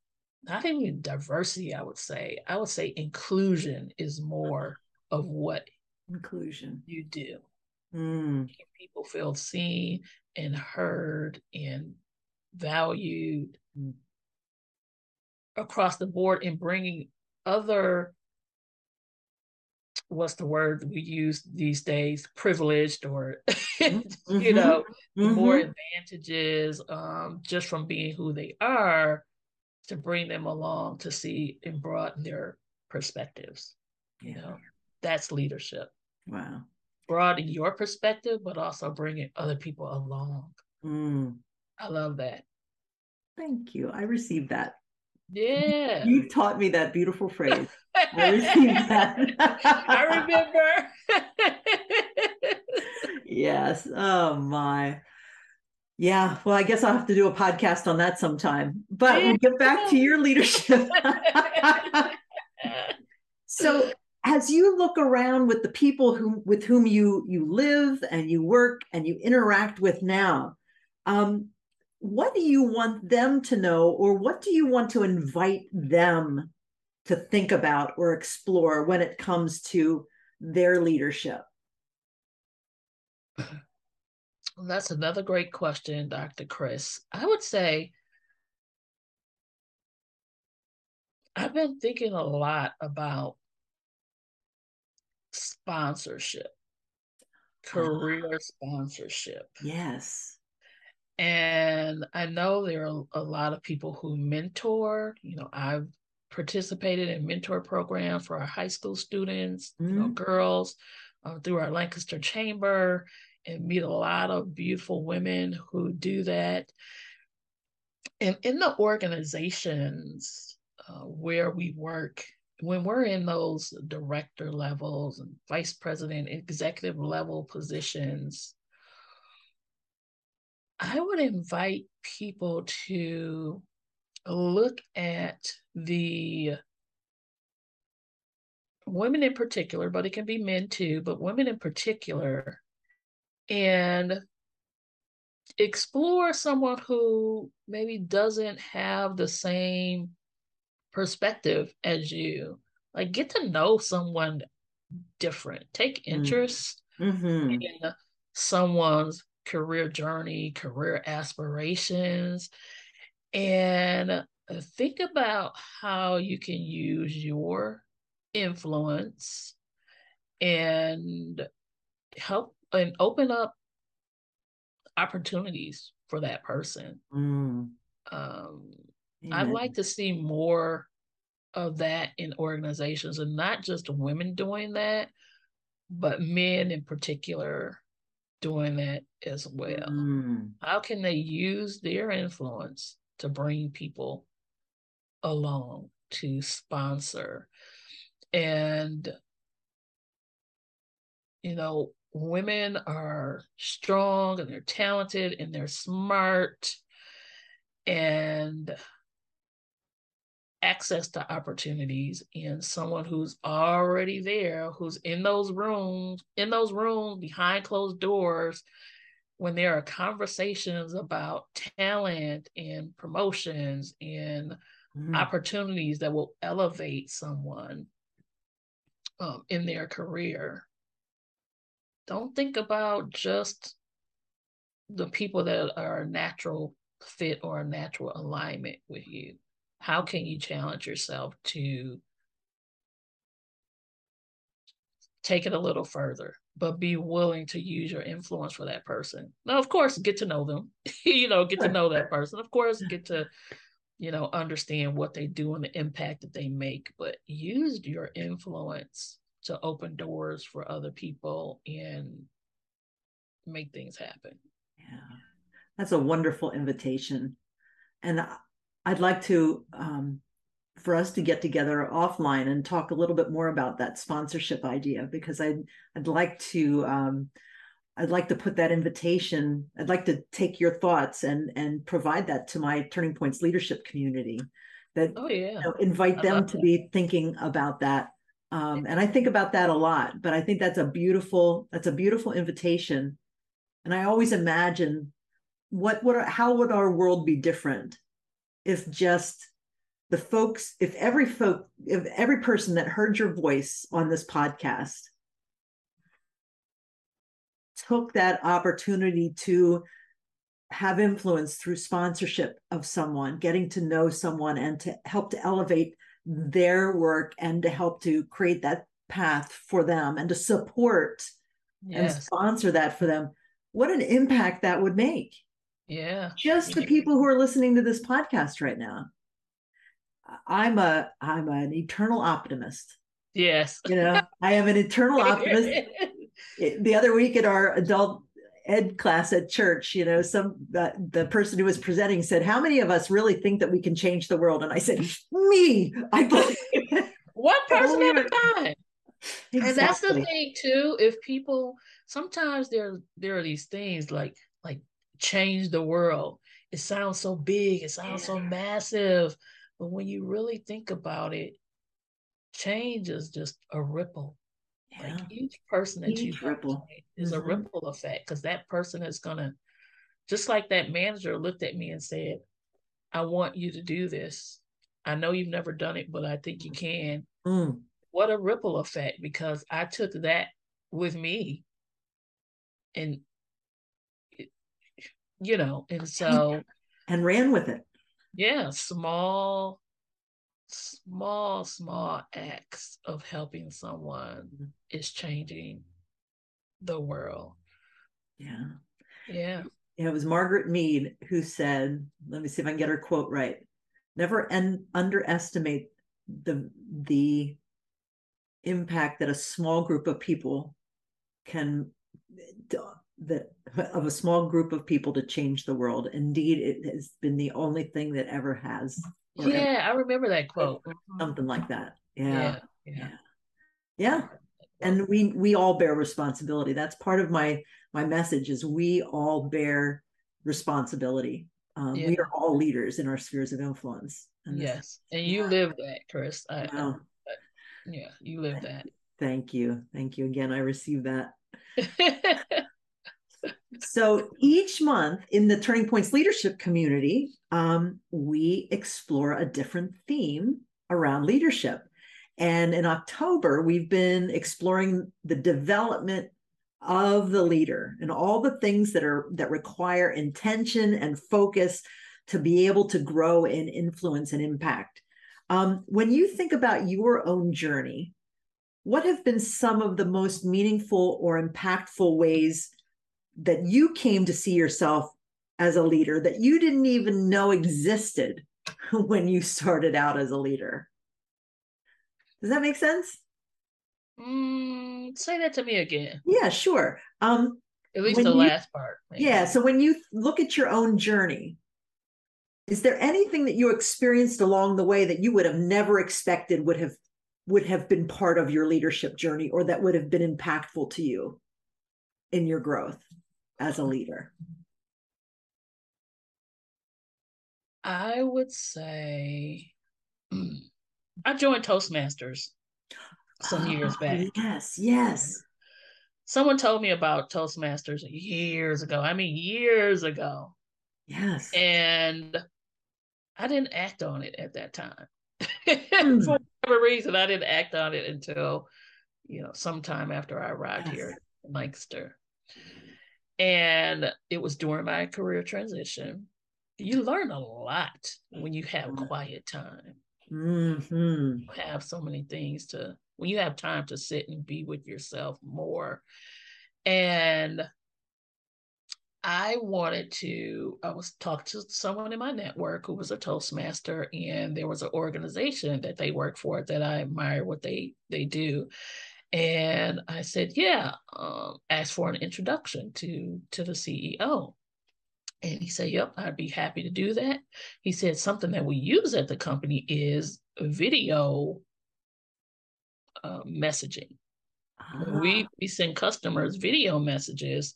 not even diversity, I would say. I would say inclusion is more of what inclusion you do. Mm. People feel seen and heard and valued mm. across the board and bringing other what's the word we use these days privileged or mm-hmm. you know mm-hmm. more advantages um, just from being who they are to bring them along to see and broaden their perspectives you know that's leadership wow broaden your perspective but also bringing other people along mm. i love that thank you i received that yeah. You taught me that beautiful phrase. I received that. I remember. yes. Oh my. Yeah. Well, I guess I'll have to do a podcast on that sometime. But we'll get back to your leadership. so as you look around with the people who with whom you you live and you work and you interact with now, um, what do you want them to know or what do you want to invite them to think about or explore when it comes to their leadership? Well, that's another great question dr kris. I would say I've been thinking a lot about sponsorship, career uh, sponsorship. Yes. And I know there are a lot of people who mentor. You know, I've participated in mentor programs for our high school students, mm-hmm. you know, mm-hmm. girls uh, through our Lancaster Chamber, and meet a lot of beautiful women who do that. And in the organizations uh, where we work, when we're in those director levels and vice president, executive level positions, I would invite people to look at the women in particular, but it can be men too, but women in particular, and explore someone who maybe doesn't have the same perspective as you. Like get to know someone different. Take mm. interest mm-hmm. in someone's career journey, career aspirations, and think about how you can use your influence and help and open up opportunities for that person. Mm. Um, I'd like to see more of that in organizations and not just women doing that, but men in particular doing that as well. Mm. How can they use their influence to bring people along to sponsor? And, you know, women are strong and they're talented and they're smart and access to opportunities and someone who's already there who's in those rooms in those rooms behind closed doors when there are conversations about talent and promotions and mm. opportunities that will elevate someone um, in their career don't think about just the people that are a natural fit or a natural alignment with you how can you challenge yourself to take it a little further but be willing to use your influence for that person? Now of course get to know them you know get to know that person. Of course get to you know understand what they do and the impact that they make but use your influence to open doors for other people and make things happen. Yeah. That's a wonderful invitation. And uh, I'd like to um, for us to get together offline and talk a little bit more about that sponsorship idea because I'd I'd like to um, I'd like to put that invitation. I'd like to take your thoughts and and provide that to my Turning Points leadership community. That oh yeah, you know, invite I them to that. be thinking about that. Um, and I think about that a lot. But I think that's a beautiful that's a beautiful invitation. And I always imagine what what how would our world be different if just the folks, if every folk, if every person that heard your voice on this podcast took that opportunity to have influence through sponsorship of someone, getting to know someone and to help to elevate their work and to help to create that path for them and to support yes. and sponsor that for them, what an impact that would make. Yeah. Just the people who are listening to this podcast right now. I'm a I'm an eternal optimist. Yes. You know, I am an eternal optimist. the other week at our adult ed class at church, you know, some uh, the person who was presenting said, "How many of us really think that we can change the world?" And I said, "Me, I believe." One person at a time. Exactly. And that's the thing too. If people sometimes there there are these things like like change the world. It sounds so big, it sounds yeah. so massive. But when you really think about it, change is just a ripple. Yeah. Like each person that each you ripple is mm-hmm. a ripple effect because that person is gonna just like that manager looked at me and said, I want you to do this. I know you've never done it, but I think you can. Mm. What a ripple effect because I took that with me and you know, and so and ran with it. Yeah, small small, small acts of helping someone is changing the world. Yeah. Yeah. Yeah, it was Margaret Mead who said, let me see if I can get her quote right. Never en- underestimate the the impact that a small group of people can that of a small group of people to change the world. Indeed, it has been the only thing that ever has. Yeah, ever, I remember that quote. Something like that. Yeah. Yeah. Yeah. yeah. And we we all bear responsibility. That's part of my my message is we all bear responsibility. Um, yeah. We are all leaders in our spheres of influence. And yes, and you yeah. live that, Kris. I, wow. I, yeah, you live that. Thank you, thank you again. I receive that. so each month in the Turning Points leadership community, um, we explore a different theme around leadership. And in October, we've been exploring the development of the leader and all the things that are that require intention and focus to be able to grow in influence and impact. Um, when you think about your own journey, what have been some of the most meaningful or impactful ways that you came to see yourself as a leader that you didn't even know existed when you started out as a leader? Does that make sense? Mm, say that to me again. Yeah, sure. Um, At least the you, last part. Maybe. Yeah. So when you look at your own journey, is there anything that you experienced along the way that you would have never expected would have would have been part of your leadership journey or that would have been impactful to you in your growth as a leader? I would say I joined Toastmasters some oh, years back. Yes, yes. Someone told me about Toastmasters years ago. I mean, years ago. Yes. And I didn't act on it at that time. mm. For whatever reason, I didn't act on it until, you know, sometime after I arrived yes. here in Lancaster. And it was during my career transition. You learn a lot when you have mm. quiet time. Mm-hmm. You have so many things to when you have time to sit and be with yourself more. And I wanted to, I was talking to someone in my network who was a Toastmaster, and there was an organization that they work for that I admire what they they do. And I said, yeah, um, ask for an introduction to to the CEO. And he said, Yep, I'd be happy to do that. He said, Something that we use at the company is video uh, messaging. We ah. we send customers video messages,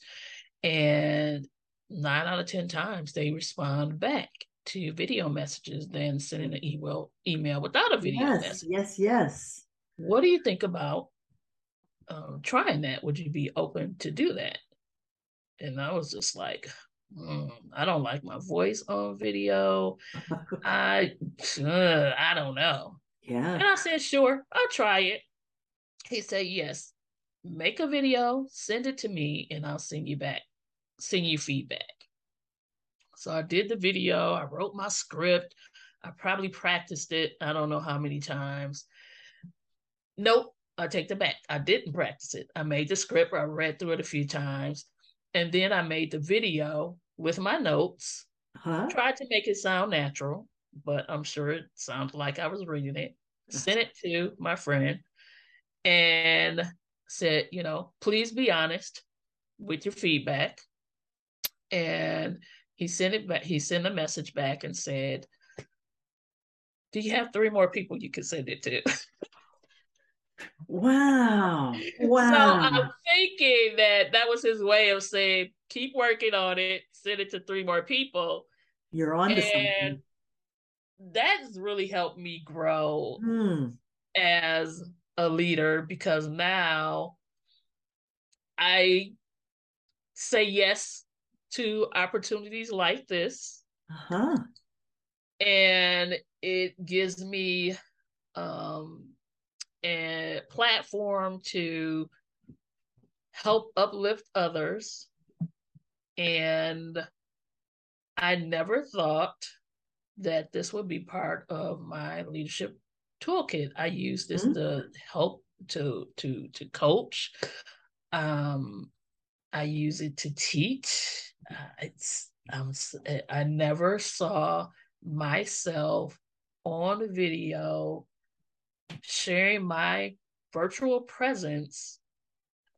and nine out of ten times they respond back to video messages than sending an email email without a video yes, message. Yes, yes. What do you think about um, trying that? Would you be open to do that? And I was just like, mm, I don't like my voice on video. I uh, I don't know. Yeah. And I said, sure, I'll try it. He said, Yes, make a video, send it to me, and I'll send you back, send you feedback. So I did the video, I wrote my script, I probably practiced it, I don't know how many times. Nope, I take the back. I didn't practice it. I made the script, I read through it a few times, and then I made the video with my notes. Huh? Tried to make it sound natural, but I'm sure it sounded like I was reading it. Sent it to my friend and said, you know, please be honest with your feedback. And he sent it back, he sent a message back and said, Do you have three more people you can send it to? Wow. Wow. So I'm thinking that that was his way of saying, keep working on it, send it to three more people. You're on to something. That's really helped me grow hmm. as a leader because now I say yes to opportunities like this. Uh-huh. And it gives me um, a platform to help uplift others. And I never thought that this would be part of my leadership toolkit. I use this mm-hmm. to help to to to coach. Um, I use it to teach. Uh, it's um, I never saw myself on video sharing my virtual presence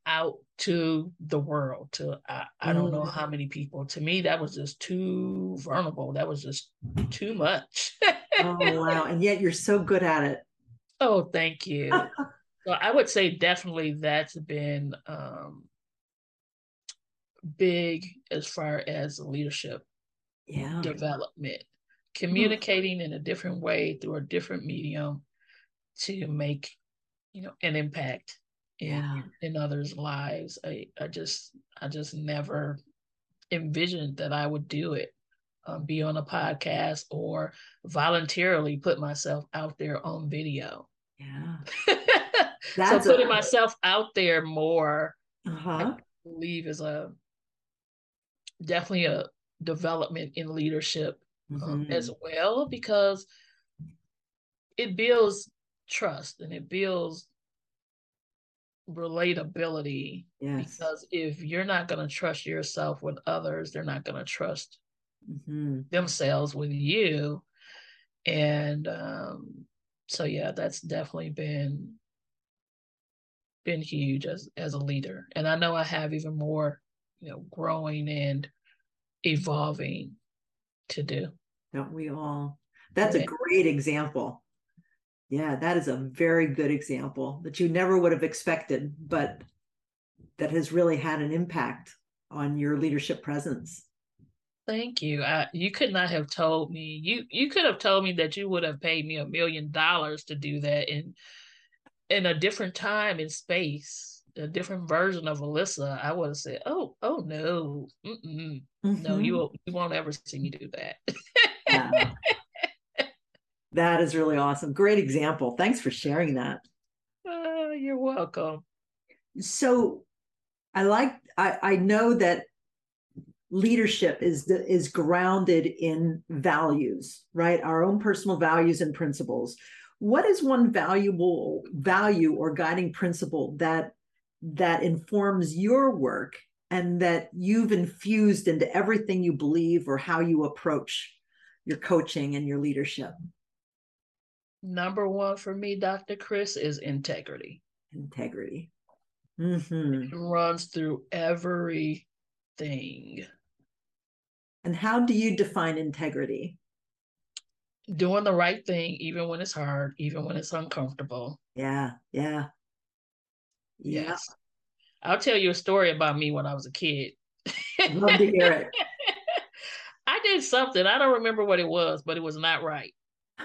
out to the world to I, I don't know how mm. many people. To me that was just too vulnerable. That was just too much. Oh wow. And yet you're so good at it. Oh thank you. So i would say definitely that's been um big as far as leadership yeah. development. Communicating in a different way through a different medium to make you know an impact in yeah. in others lives i i just i just never envisioned that i would do it um, be on a podcast or voluntarily put myself out there on video yeah so putting a... myself out there more uh-huh. i believe is a definitely a development in leadership mm-hmm. um, as well because it builds trust and it builds relatability yes. because if you're not going to trust yourself with others they're not going to trust mm-hmm. themselves with you. And um, so yeah that's definitely been been huge as as a leader. And i know i have even more you know growing and evolving to do. Don't we all? That's a great example yeah that is a very good example that you never would have expected but that has really had an impact on your leadership presence thank you I, you could not have told me you you could have told me that you would have paid me a million dollars to do that in in a different time and space a different version of Valissa, I would have said, "Oh, oh no, mm-hmm. no, you won't, you won't ever see me do that." yeah. That is really awesome. Great example. Thanks for sharing that. Uh, you're welcome. So, I like. I I know that leadership is the, is grounded in values, right? Our own personal values and principles. What is one valuable value or guiding principle that that informs your work and that you've infused into everything you believe or how you approach your coaching and your leadership? Number one for me, Dr. Kris, is integrity. Integrity. Mm-hmm. It runs through everything. And how do you define integrity? Doing the right thing, even when it's hard, even when it's uncomfortable. Yeah, yeah. Yes. I'll tell you a story about me when I was a kid. Love to hear it. I did something. I don't remember what it was, but it was not right.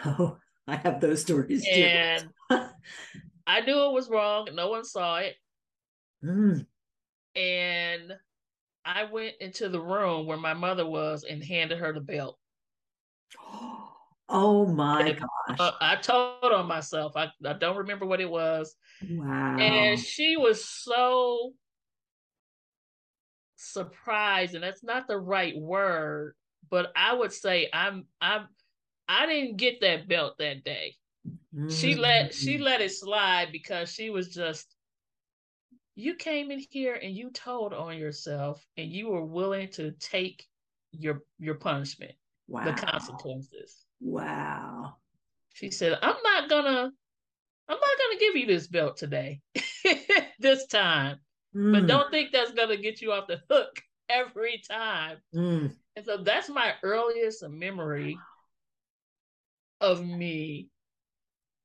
Oh, I have those stories too. I knew it was wrong. No one saw it. Mm. And I went into the room where my mother was and handed her the belt. Oh my and, gosh. Uh, I told on myself. I, I don't remember what it was. Wow. And she was so surprised, and that's not the right word, but I would say I'm I'm I didn't get that belt that day. Mm-hmm. She let she let it slide because she was just you came in here and you told on yourself and you were willing to take your your punishment, wow. the consequences. Wow. She said, I'm not gonna I'm not gonna give you this belt today, this time. Mm. But don't think that's gonna get you off the hook every time. Mm. And so that's my earliest memory of me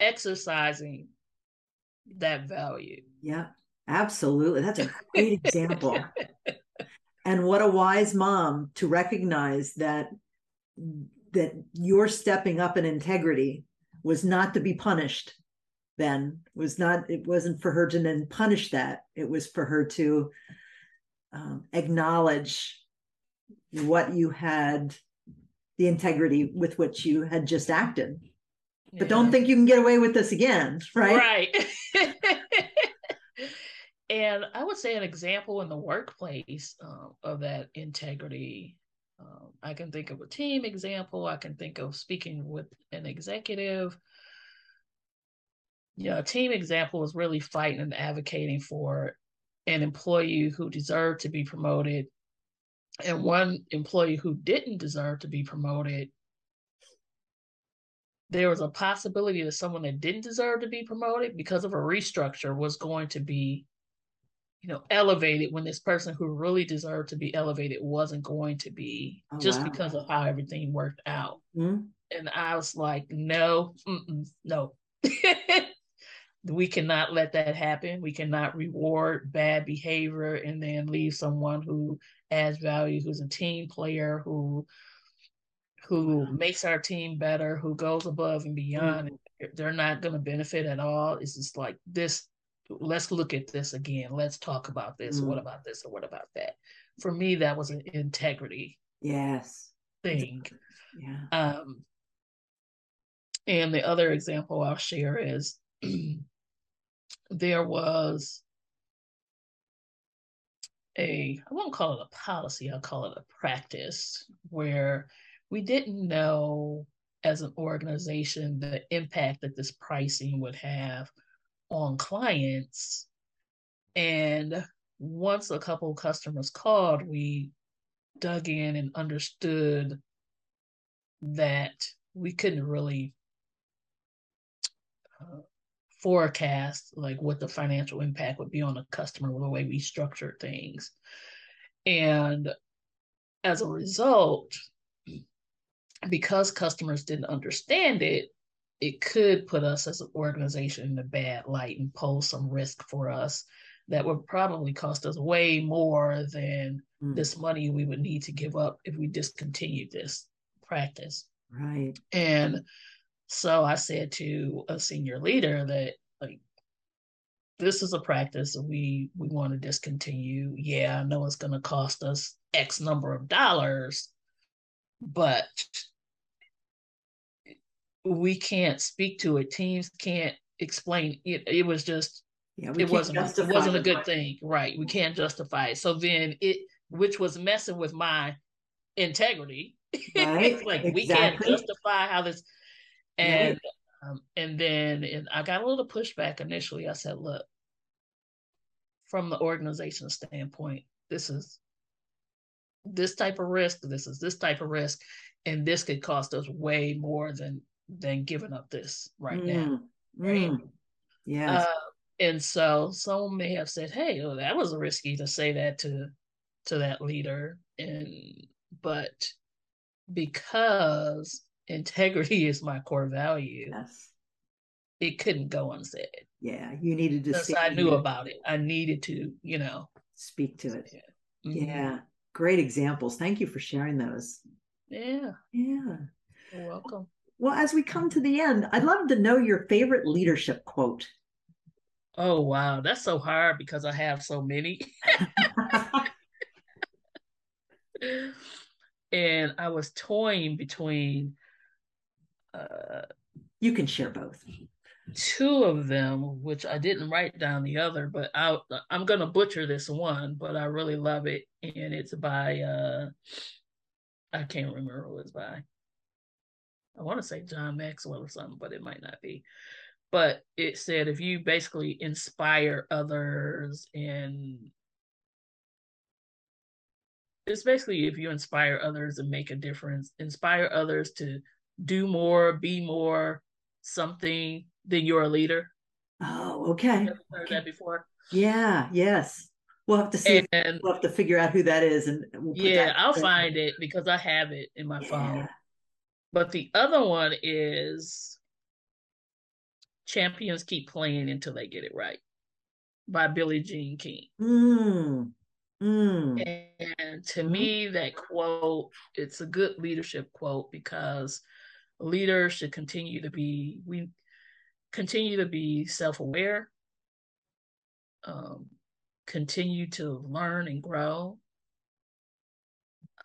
exercising that value. Yeah, absolutely. That's a great example. and what a wise mom to recognize that that your stepping up in integrity was not to be punished then was not it wasn't for her to then punish that it was for her to um, acknowledge what you had the integrity with which you had just acted yeah. but don't think you can get away with this again right right and i would say an example in the workplace um, of that integrity um, I can think of a team example. I can think of speaking with an executive. you know, a team example is really fighting and advocating for an employee who deserved to be promoted and one employee who didn't deserve to be promoted there was a possibility that someone that didn't deserve to be promoted because of a restructure was going to be you know elevated when this person who really deserved to be elevated wasn't going to be oh, just wow. because of how everything worked out mm-hmm. and i was like no no we cannot let that happen we cannot reward bad behavior and then leave someone who adds value who's a team player who who makes our team better, who goes above and beyond. Mm-hmm. They're not going to benefit at all. It's just like this. Let's look at this again. Let's talk about this. Mm-hmm. What about this or what about that? For me, that was an integrity. Yes. Thing. Yeah. Um. And the other example I'll share is there was a I won't call it a policy, I'll call it a practice where we didn't know as an organization the impact that this pricing would have on clients. And once a couple customers called, we dug in and understood that we couldn't really uh, forecast like what the financial impact would be on a customer with the way we structured things. And as a result, because customers didn't understand it, it could put us as an organization in a bad light and pose some risk for us that would probably cost us way more than mm. this money we would need to give up if we discontinued this practice. Right. And so I said to a senior leader that like this is a practice we we want to discontinue. Yeah, I know it's going to cost us X number of dollars, but we can't speak to it. Teams can't explain it. It was just yeah, it wasn't it wasn't a good thing, right? We can't justify it. So then it, which was messing with my integrity. Right. like exactly. we can't justify how this, and right. um, and then and I got a little pushback initially. I said, look, from the organization standpoint, this is this type of risk. This is this type of risk, and this could cost us way more than than giving up this right mm, now. Right. Mm, yeah. Uh, and so someone may have said, "Hey, well, that was risky to say that to to that leader," and but because integrity is my core value, yes. it couldn't go unsaid. Yeah, you needed to. Because I knew it. about it. I needed to, you know, speak to it. Yeah. Mm-hmm. yeah, great examples. Thank you for sharing those. Yeah. Yeah. You're welcome. Well, as we come to the end, I'd love to know your favorite leadership quote. Oh, wow. That's so hard because I have so many. and I was toying between. You can share both. Two of them, which I didn't write down the other, but I, I'm going to butcher this one, but I really love it. And it's by, uh, I can't remember who it's by. I want to say John Maxwell or something, but it might not be. But it said if you basically inspire others and it's basically if you inspire others and make a difference, inspire others to do more, be more, something, then you're a leader. Oh, okay. heard okay. that before? Yeah, yes. We'll have to see. And, we'll have to figure out who that is, and we'll yeah, I'll find it because I have it in my yeah. phone. But the other one is Champions Keep Playing Until They Get It Right by Billie Jean King. Mm. Mm. And to mm. me, that quote, it's a good leadership quote because leaders should continue to be, we continue to be self-aware, um, continue to learn and grow.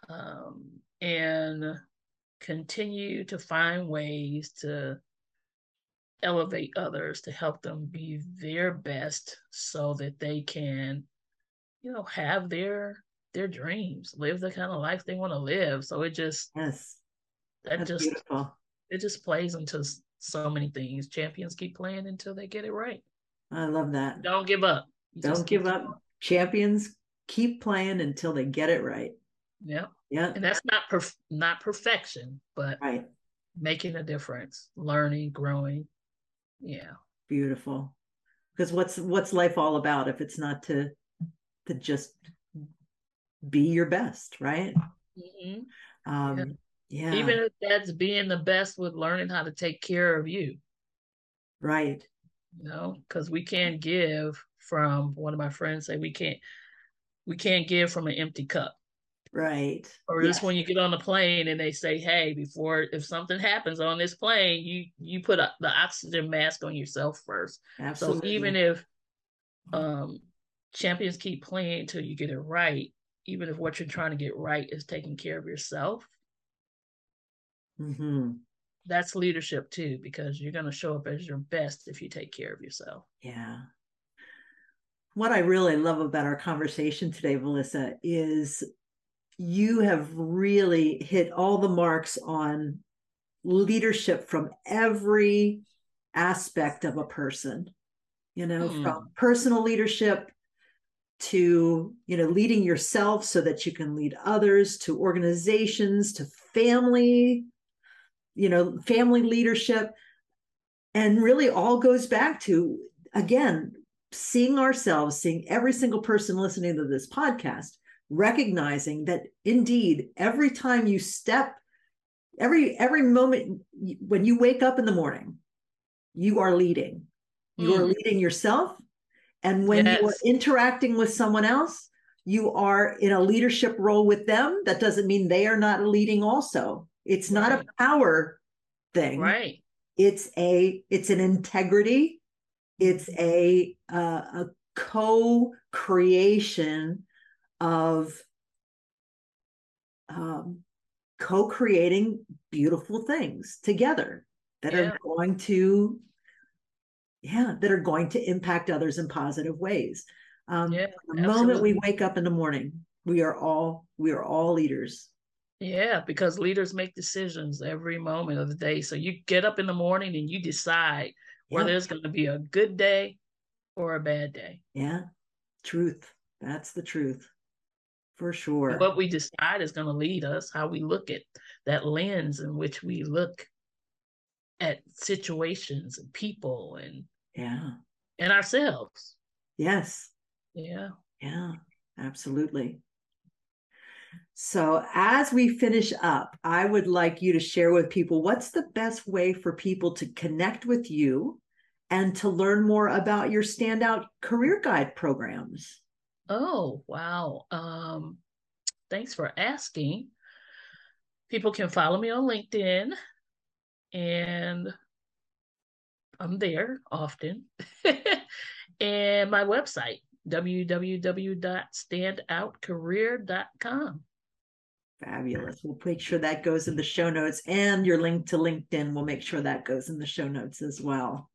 Um, and continue to find ways to elevate others to help them be their best so that they can you know have their their dreams live the kind of life they want to live so it just yes that That's just beautiful. It just plays into so many things. Champions keep playing until they get it right. I love that. Don't give up. You Don't give up. Going. Champions keep playing until they get it right. Yeah. Yeah. And that's not perf- not perfection, but right. making a difference, learning, growing. Yeah. Beautiful. Because what's what's life all about if it's not to to just be your best, right? Mm-hmm. Um, yeah. Yeah. Even if that's being the best with learning how to take care of you. Right. You know, because we can't give from one of my friends say we can't we can't give from an empty cup. Right. Or just when you get on the plane and they say, "Hey, before if something happens on this plane, you you put a, the oxygen mask on yourself first. Absolutely. So even if um champions keep playing until you get it right, even if what you're trying to get right is taking care of yourself. Mm-hmm. That's leadership too, because you're going to show up as your best if you take care of yourself. Yeah. What I really love about our conversation today, Valissa, is you have really hit all the marks on leadership from every aspect of a person you know mm. from personal leadership to you know leading yourself so that you can lead others to organizations to family you know family leadership and really all goes back to again seeing ourselves seeing every single person listening to this podcast recognizing that indeed every time you step every every moment when you wake up in the morning you are leading you mm. are leading yourself and when yes. you are interacting with someone else, you are in a leadership role with them. That doesn't mean they are not leading also. It's not a power thing. Right. It's a it's an integrity. It's a uh, a co-creation of um, co-creating beautiful things together that yeah. are going to yeah that are going to impact others in positive ways um, yeah, the absolutely. moment we wake up in the morning we are all we are all leaders yeah because leaders make decisions every moment of the day so you get up in the morning and you decide whether it's going to be a good day or a bad day yeah truth that's the truth for sure what we decide is going to lead us how we look at that lens in which we look at situations and people and yeah. And ourselves. Yes. Yeah. Yeah, absolutely. So, as we finish up, I would like you to share with people what's the best way for people to connect with you and to learn more about your standout career guide programs. Oh, wow. Um, thanks for asking. People can follow me on LinkedIn and I'm there often. and my website, www.standoutcareer.com. Fabulous. We'll make sure that goes in the show notes and your link to LinkedIn. We'll make sure that goes in the show notes as well.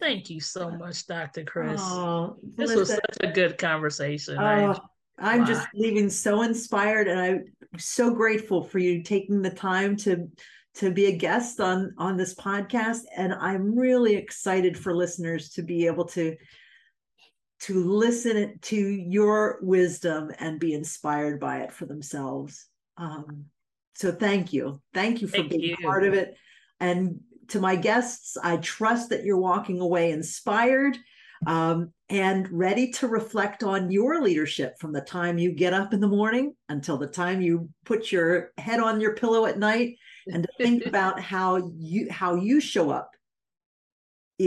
Thank you so much, Dr. Kris. Oh, this was such a good conversation. Oh, I'm wow. just leaving so inspired and I'm so grateful for you taking the time to to be a guest on on this podcast and i'm really excited for listeners to be able to to listen to your wisdom and be inspired by it for themselves. Um, so thank you. Thank you for thank being you. part of it. And to my guests i trust that you're walking away inspired um, and ready to reflect on your leadership from the time you get up in the morning until the time you put your head on your pillow at night and to think about how you how you show up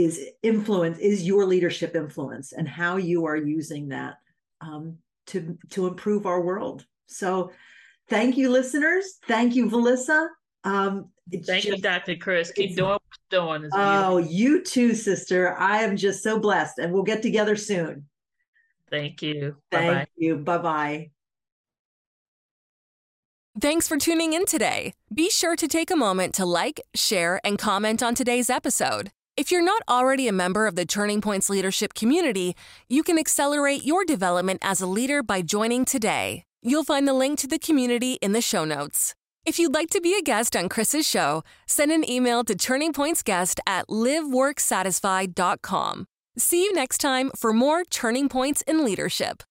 is influence is your leadership influence and how you are using that um, to to improve our world. So thank you listeners. Thank you Valissa um, thank just, you dr kris. Keep doing what you're doing. Oh you too sister. I am just so blessed and we'll get together soon. Thank you. Thank Bye-bye. you. Bye-bye. Thanks for tuning in today. Be sure to take a moment to like, share, and comment on today's episode. If you're not already a member of the Turning Points leadership community, you can accelerate your development as a leader by joining today. You'll find the link to the community in the show notes. If you'd like to be a guest on Kris's show, send an email to turningpointsguest at liveworksatisfied.com. See you next time for more Turning Points in Leadership.